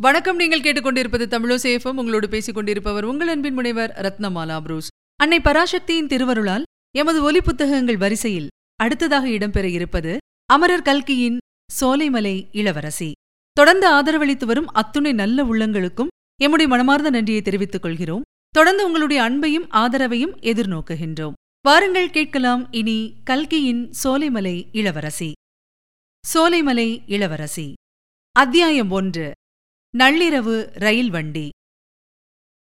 வணக்கம். நீங்கள் கேட்டுக்கொண்டிருப்பது தமிழோசேஃபம் உங்களோடு பேசிக் கொண்டிருப்பவர் உங்கள் அன்பின் முனைவர் ரத்னமாலா புரூஸ். அன்னை பராசக்தியின் திருவருளால் எமது ஒலி புத்தகங்கள் வரிசையில் அடுத்ததாக இடம்பெற இருப்பது அமரர் கல்கியின் சோலைமலை இளவரசி. தொடர்ந்து ஆதரவளித்து வரும் அத்துணை நல்ல உள்ளங்களுக்கும் எம்முடைய மனமார்ந்த நன்றியை தெரிவித்துக் கொள்கிறோம். தொடர்ந்து உங்களுடைய அன்பையும் ஆதரவையும் எதிர்நோக்குகின்றோம். வாருங்கள் கேட்கலாம் இனி கல்கியின் சோலைமலை இளவரசி. சோலைமலை இளவரசி. அத்தியாயம் ஒன்று. நள்ளிரவு ரயில் வண்டி.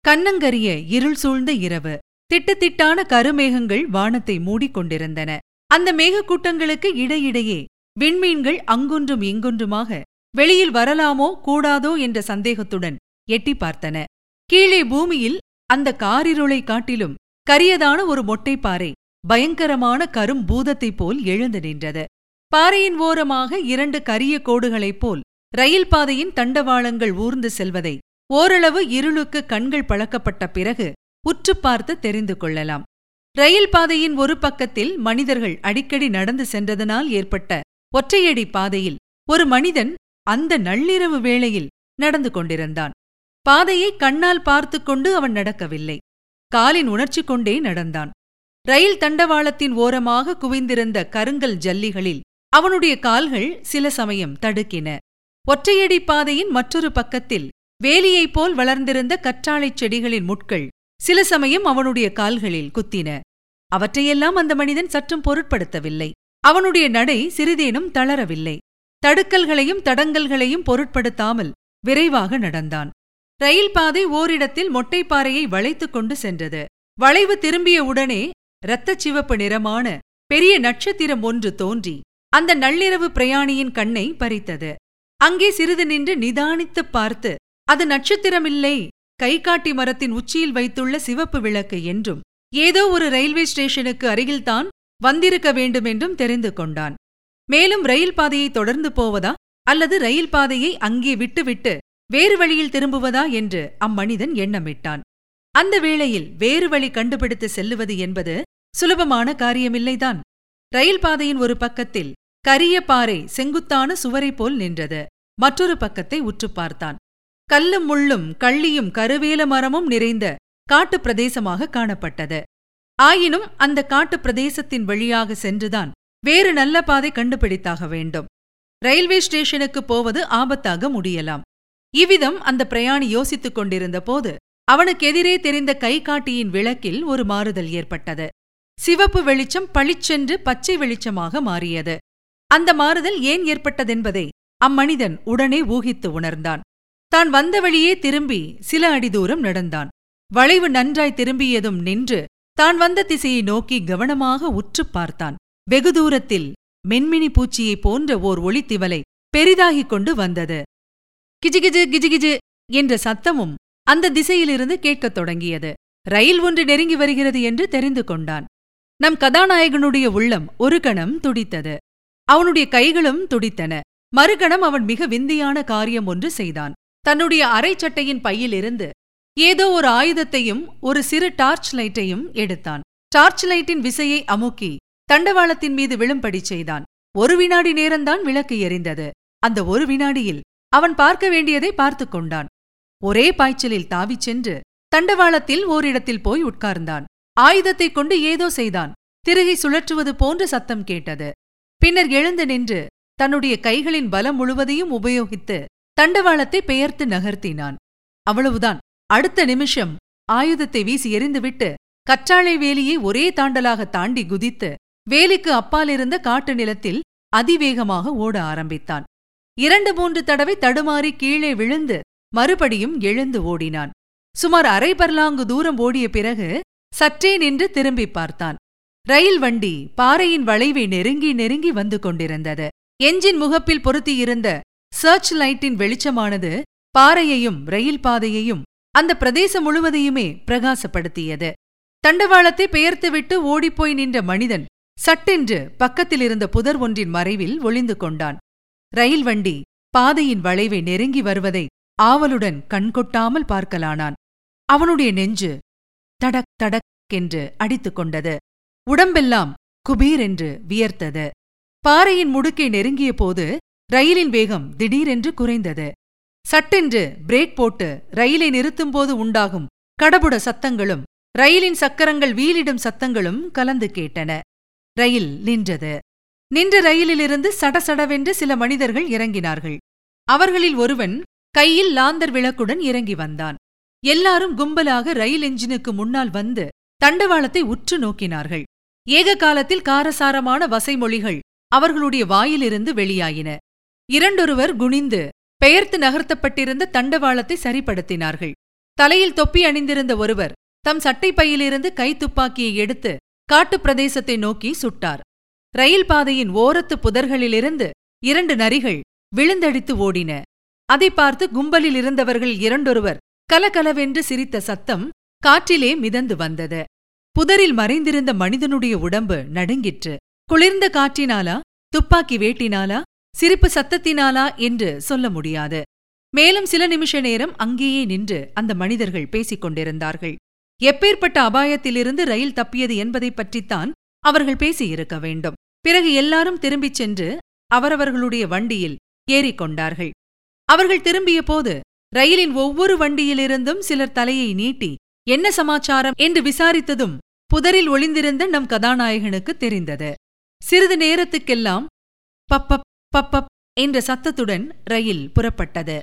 கண்ணங்கரிய இருள் சூழ்ந்த இரவு. திட்டத்திட்டான கருமேகங்கள் வானத்தை மூடிக்கொண்டிருந்தன. அந்த மேகக்கூட்டங்களுக்கு இடையிடையே விண்மீன்கள் அங்கொன்றும் இங்கொன்றுமாக வெளியில் வரலாமோ கூடாதோ என்ற சந்தேகத்துடன் எட்டி பார்த்தன. கீழே பூமியில் அந்த காரிருளை காட்டிலும் கரியதான ஒரு மொட்டைப்பாறை பயங்கரமான கரும் பூதத்தைப் போல் எழுந்து நின்றது. பாறையின் ஓரமாக இரண்டு கரிய கோடுகளைப் போல் ரயில் பாதையின் தண்டவாளங்கள் ஊர்ந்து செல்வதை ஓரளவு இருளுக்கு கண்கள் பழக்கப்பட்ட பிறகு உற்று பார்த்து தெரிந்து கொள்ளலாம். ரயில் பாதையின் ஒரு பக்கத்தில் மனிதர்கள் அடிக்கடி நடந்து சென்றதனால் ஏற்பட்ட ஒற்றையடி பாதையில் ஒரு மனிதன் அந்த நள்ளிரவு வேளையில் நடந்து கொண்டிருந்தான். பாதையை கண்ணால் பார்த்து கொண்டு அவன் நடக்கவில்லை. காலின் உணர்ச்சி கொண்டே நடந்தான். ரயில் தண்டவாளத்தின் ஓரமாக குவிந்திருந்த கருங்கல் ஜல்லிகளில் அவனுடைய கால்கள் சில சமயம் தடுக்கின. ஒற்றையடி பாதையின் மற்றொரு பக்கத்தில் வேலியைப் போல் வளர்ந்திருந்த கற்றாழைச் செடிகளின் முட்கள் சில சமயம் அவனுடைய கால்களில் குத்தின. அவற்றையெல்லாம் அந்த மனிதன் சற்றும் பொருட்படுத்தவில்லை. அவனுடைய நடை சிறிதேனும் தளரவில்லை. தடுக்கல்களையும் தடங்கல்களையும் பொருட்படுத்தாமல் விரைவாக நடந்தான். ரயில் பாதை ஓரிடத்தில் மொட்டைப்பாறையை வளைத்துக் கொண்டு சென்றது. வளைவு திரும்பிய உடனே இரத்தச் சிவப்பு நிறமான பெரிய நட்சத்திரம் ஒன்று தோன்றி அந்த நள்ளிரவு பிரயாணியின் கண்ணை பறித்தது. அங்கே சிறிது நின்று நிதானித்துப் பார்த்து அது நட்சத்திரமில்லை. கைகாட்டி மரத்தின் உச்சியில் வைத்துள்ள சிவப்பு விளக்கு என்றும் ஏதோ ஒரு ரயில்வே ஸ்டேஷனுக்கு அருகில்தான் வந்திருக்க வேண்டுமென்றும் தெரிந்து கொண்டான். மேலும் ரயில் பாதையை தொடர்ந்து போவதா அல்லது ரயில் பாதையை அங்கே விட்டுவிட்டு வேறு வழியில் திரும்புவதா என்று அம்மனிதன் எண்ணமிட்டான். அந்த வேளையில் வேறு வழி கண்டுபிடித்து செல்லுவது என்பது சுலபமான காரியமில்லைதான் ரயில் பாதையின் ஒரு பக்கத்தில் கரிய பாறை செங்குத்தான சுவரைப் போல் நின்றது. மற்றொரு பக்கத்தை உற்று பார்த்தான். கல்லும் முள்ளும் கள்ளியும் கருவேல மரமும் நிறைந்த காட்டுப் பிரதேசமாக காணப்பட்டது. ஆயினும் அந்த காட்டுப் பிரதேசத்தின் வழியாக சென்றுதான் வேறு நல்ல பாதை கண்டுபிடித்தாக வேண்டும். ரயில்வே ஸ்டேஷனுக்கு போவது ஆபத்தாக முடியலாம். இவ்விதம் அந்த பிரயாணி யோசித்துக் கொண்டிருந்த போது அவனுக்கு எதிரே தெரிந்த கைகாட்டியின் விளக்கில் ஒரு மாறுதல் ஏற்பட்டது. சிவப்பு வெளிச்சம் பளிச்சென்று பச்சை வெளிச்சமாக மாறியது. அந்த மாறுதல் ஏன் ஏற்பட்டதென்பதை அம்மனிதன் உடனே ஊகித்து உணர்ந்தான். தான் வந்த வழியே திரும்பி சில அடி தூரம் நடந்தான். வளைவு நன்றாய் திரும்பியதும் நின்று தான் வந்த திசையை நோக்கி கவனமாக உற்றுப் பார்த்தான். வெகு தூரத்தில் மென்மினி பூச்சியைப் போன்ற ஓர் ஒளித்திவலை பெரிதாகிக் கொண்டு வந்தது. கிஜிகிஜு கிஜிகிஜு என்ற சத்தமும் அந்த திசையிலிருந்து கேட்கத் தொடங்கியது. ரயில் ஒன்று நெருங்கி வருகிறது என்று தெரிந்து கொண்டான். நம் கதாநாயகனுடைய உள்ளம் ஒரு கணம் துடித்தது. அவனுடைய கைகளும் துடித்தன. மறுகணம் அவன் மிக விந்தியான காரியம் ஒன்று செய்தான். தன்னுடைய அரைச்சட்டையின் பையிலிருந்து ஏதோ ஒரு ஆயுதத்தையும் ஒரு சிறு டார்ச் லைட்டையும் எடுத்தான். டார்ச் லைட்டின் விசையை அமுக்கி தண்டவாளத்தின் மீது விழும்படி செய்தான். ஒரு வினாடி நேரம்தான் விளக்கு எரிந்தது. அந்த ஒரு வினாடியில் அவன் பார்க்க வேண்டியதை பார்த்து கொண்டான். ஒரே பாய்ச்சலில் தாவிச் சென்று தண்டவாளத்தில் ஓரிடத்தில் போய் உட்கார்ந்தான். ஆயுதத்தைக் கொண்டு ஏதோ செய்தான். திருகை சுழற்றுவது போன்ற சத்தம் கேட்டது. பின்னர் எழுந்து நின்று தன்னுடைய கைகளின் பலம் முழுவதையும் உபயோகித்து தண்டவாளத்தை பெயர்த்து நகர்த்தினான். அவ்வளவுதான். அடுத்த நிமிஷம் ஆயுதத்தை வீசி எறிந்துவிட்டு கற்றாழை வேலியை ஒரே தாண்டலாக தாண்டி குதித்து வேலிக்கு அப்பாலிருந்த காட்டு நிலத்தில் அதிவேகமாக ஓட ஆரம்பித்தான். இரண்டு மூன்று தடவை தடுமாறி கீழே விழுந்து மறுபடியும் எழுந்து ஓடினான். சுமார் அரை பர்லாங்கு தூரம் ஓடிய பிறகு சற்றே நின்று திரும்பி பார்த்தான். ரயில் வண்டி பாறையின் வளைவை நெருங்கி நெருங்கி வந்து கொண்டிருந்தது. எஞ்சின் முகப்பில் பொருத்தியிருந்த சர்ச் லைட்டின் வெளிச்சமானது பாறையையும் ரயில் பாதையையும் அந்த பிரதேசம் முழுவதையுமே பிரகாசப்படுத்தியது. தண்டவாளத்தை பெயர்த்துவிட்டு ஓடிப்போய் நின்ற மனிதன் சட்டென்று பக்கத்திலிருந்த புதர் ஒன்றின் மறைவில் ஒளிந்து கொண்டான். ரயில் வண்டி பாதையின் வளைவை நெருங்கி வருவதை ஆவலுடன் கண்கொட்டாமல் பார்க்கலானான். அவனுடைய நெஞ்சு தடக் தடக் என்று அடித்துக் கொண்டது. உடம்பெல்லாம் குபீர் என்று வியர்த்தது. பாறையின் முடுக்கை நெருங்கிய போது ரயிலின் வேகம் திடீரென்று குறைந்தது. சட்டென்று பிரேக் போட்டு ரயிலை நிறுத்தும்போது உண்டாகும் கடபுட சத்தங்களும் ரயிலின் சக்கரங்கள் வீலிடும் சத்தங்களும் கலந்து கேட்டன. ரயில் நின்றது. நின்ற ரயிலிலிருந்து சடசடவென்று சில மனிதர்கள் இறங்கினார்கள். அவர்களில் ஒருவன் கையில் லாந்தர் விளக்குடன் இறங்கி வந்தான். எல்லாரும் கும்பலாக ரயில் எஞ்சினுக்கு முன்னால் வந்து தண்டவாளத்தை உற்று நோக்கினார்கள். ஏக காலத்தில் காரசாரமான வசைமொழிகள் அவர்களுடைய வாயிலிருந்து வெளியாயின. இரண்டொருவர் குனிந்து பெயர்த்து நகர்த்தப்பட்டிருந்த தண்டவாளத்தை சரிப்படுத்தினார்கள். தலையில் தொப்பி அணிந்திருந்த ஒருவர் தம் சட்டைப்பையிலிருந்து கைத்துப்பாக்கியை எடுத்து காட்டுப் பிரதேசத்தை நோக்கி சுட்டார். ரயில் பாதையின் ஓரத்து புதர்களிலிருந்து இரண்டு நரிகள் விழுந்தடித்து ஓடின. அதை பார்த்து கும்பலில் இருந்தவர்கள் இரண்டொருவர் கலகலவென்று சிரித்த சத்தம் காற்றிலே மிதந்து வந்தது. புதரில் மறைந்திருந்த மனிதனுடைய உடம்பு நடுங்கிற்று. குளிர்ந்த காற்றினாலா துப்பாக்கி வேட்டினாலா சிரிப்பு சத்தத்தினாலா என்று சொல்ல முடியாது. மேலும் சில நிமிஷ நேரம் அங்கேயே நின்று அந்த மனிதர்கள் பேசிக் கொண்டிருந்தார்கள். எப்பேற்பட்ட அபாயத்திலிருந்து ரயில் தப்பியது என்பதைப் பற்றித்தான் அவர்கள் பேசியிருக்க வேண்டும். பிறகு எல்லாரும் திரும்பிச் சென்று அவரவர்களுடைய வண்டியில் ஏறிக்கொண்டார்கள் அவர்கள் திரும்பிய போது ரயிலின் ஒவ்வொரு வண்டியிலிருந்தும் சிலர் தலையை நீட்டி என்ன சமாச்சாரம்? என்று விசாரித்ததும் புதரில் ஒளிந்திருந்த நம் கதாநாயகனுக்கு தெரிந்தது. சிறிது நேரத்துக்கெல்லாம் பப்பப் பப்பப் என்ற சத்தத்துடன் ரயில் புறப்பட்டது.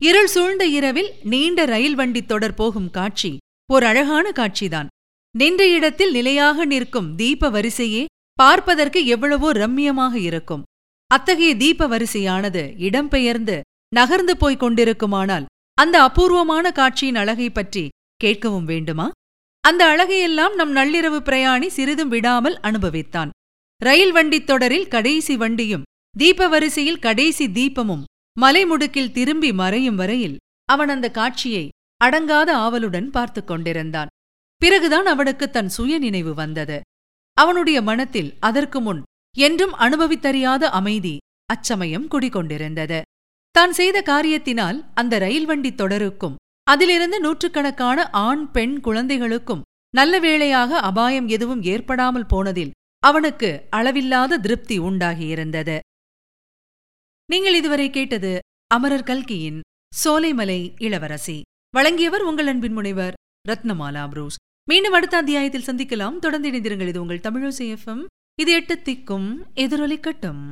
இருள் சூழ்ந்த இரவில் நீண்ட ரயில் வண்டி தொடர் போகும் காட்சி ஓர் அழகான காட்சிதான். நின்ற இடத்தில் நிலையாக நிற்கும் தீப வரிசையே பார்ப்பதற்கு எவ்வளவோ ரம்மியமாக இருக்கும். அத்தகைய தீப வரிசையானது இடம்பெயர்ந்து நகர்ந்து போய்க் கொண்டிருக்குமானால் அந்த அபூர்வமான காட்சியின் அழகை பற்றி கேட்கவும் வேண்டுமா? அந்த அழகையெல்லாம் நம் நள்ளிரவு பிரயாணி சிறிதும் விடாமல் அனுபவித்தான். ரயில் வண்டித் தொடரில் கடைசி வண்டியும் தீப வரிசையில் கடைசி தீபமும் மலைமுடுக்கில் திரும்பி மறையும் வரையில் அவன் அந்த காட்சியை அடங்காத ஆவலுடன் பார்த்து கொண்டிருந்தான். பிறகுதான் அவனுக்கு தன் சுய நினைவு வந்தது. அவனுடைய மனத்தில் அதற்கு முன் என்றும் அனுபவித்தறியாத அமைதி அச்சமயம் குடிகொண்டிருந்தது. தான் செய்த காரியத்தினால் அந்த ரயில் வண்டி தொடருக்கும் அதிலிருந்து நூற்றுக்கணக்கான ஆண் பெண் குழந்தைகளுக்கும் நல்ல வேளையாக அபாயம் எதுவும் ஏற்படாமல் போனதில் அவனுக்கு அளவில்லாத திருப்தி உண்டாகியிருந்தது நீங்கள் இதுவரை கேட்டது அமரர் கல்கியின் சோலைமலை இளவரசி. வழங்கியவர் உங்கள் அன்பின் முனைவர் ரத்னமாலா புரூஸ். மீண்டும் அடுத்த அத்தியாயத்தில் சந்திக்கலாம். தொடர்ந்து இணைந்திருங்கள். இது உங்கள் தமிழோசி எஃப்எம். இது எட்டு திக்கும் எதிரொலிக்கட்டும்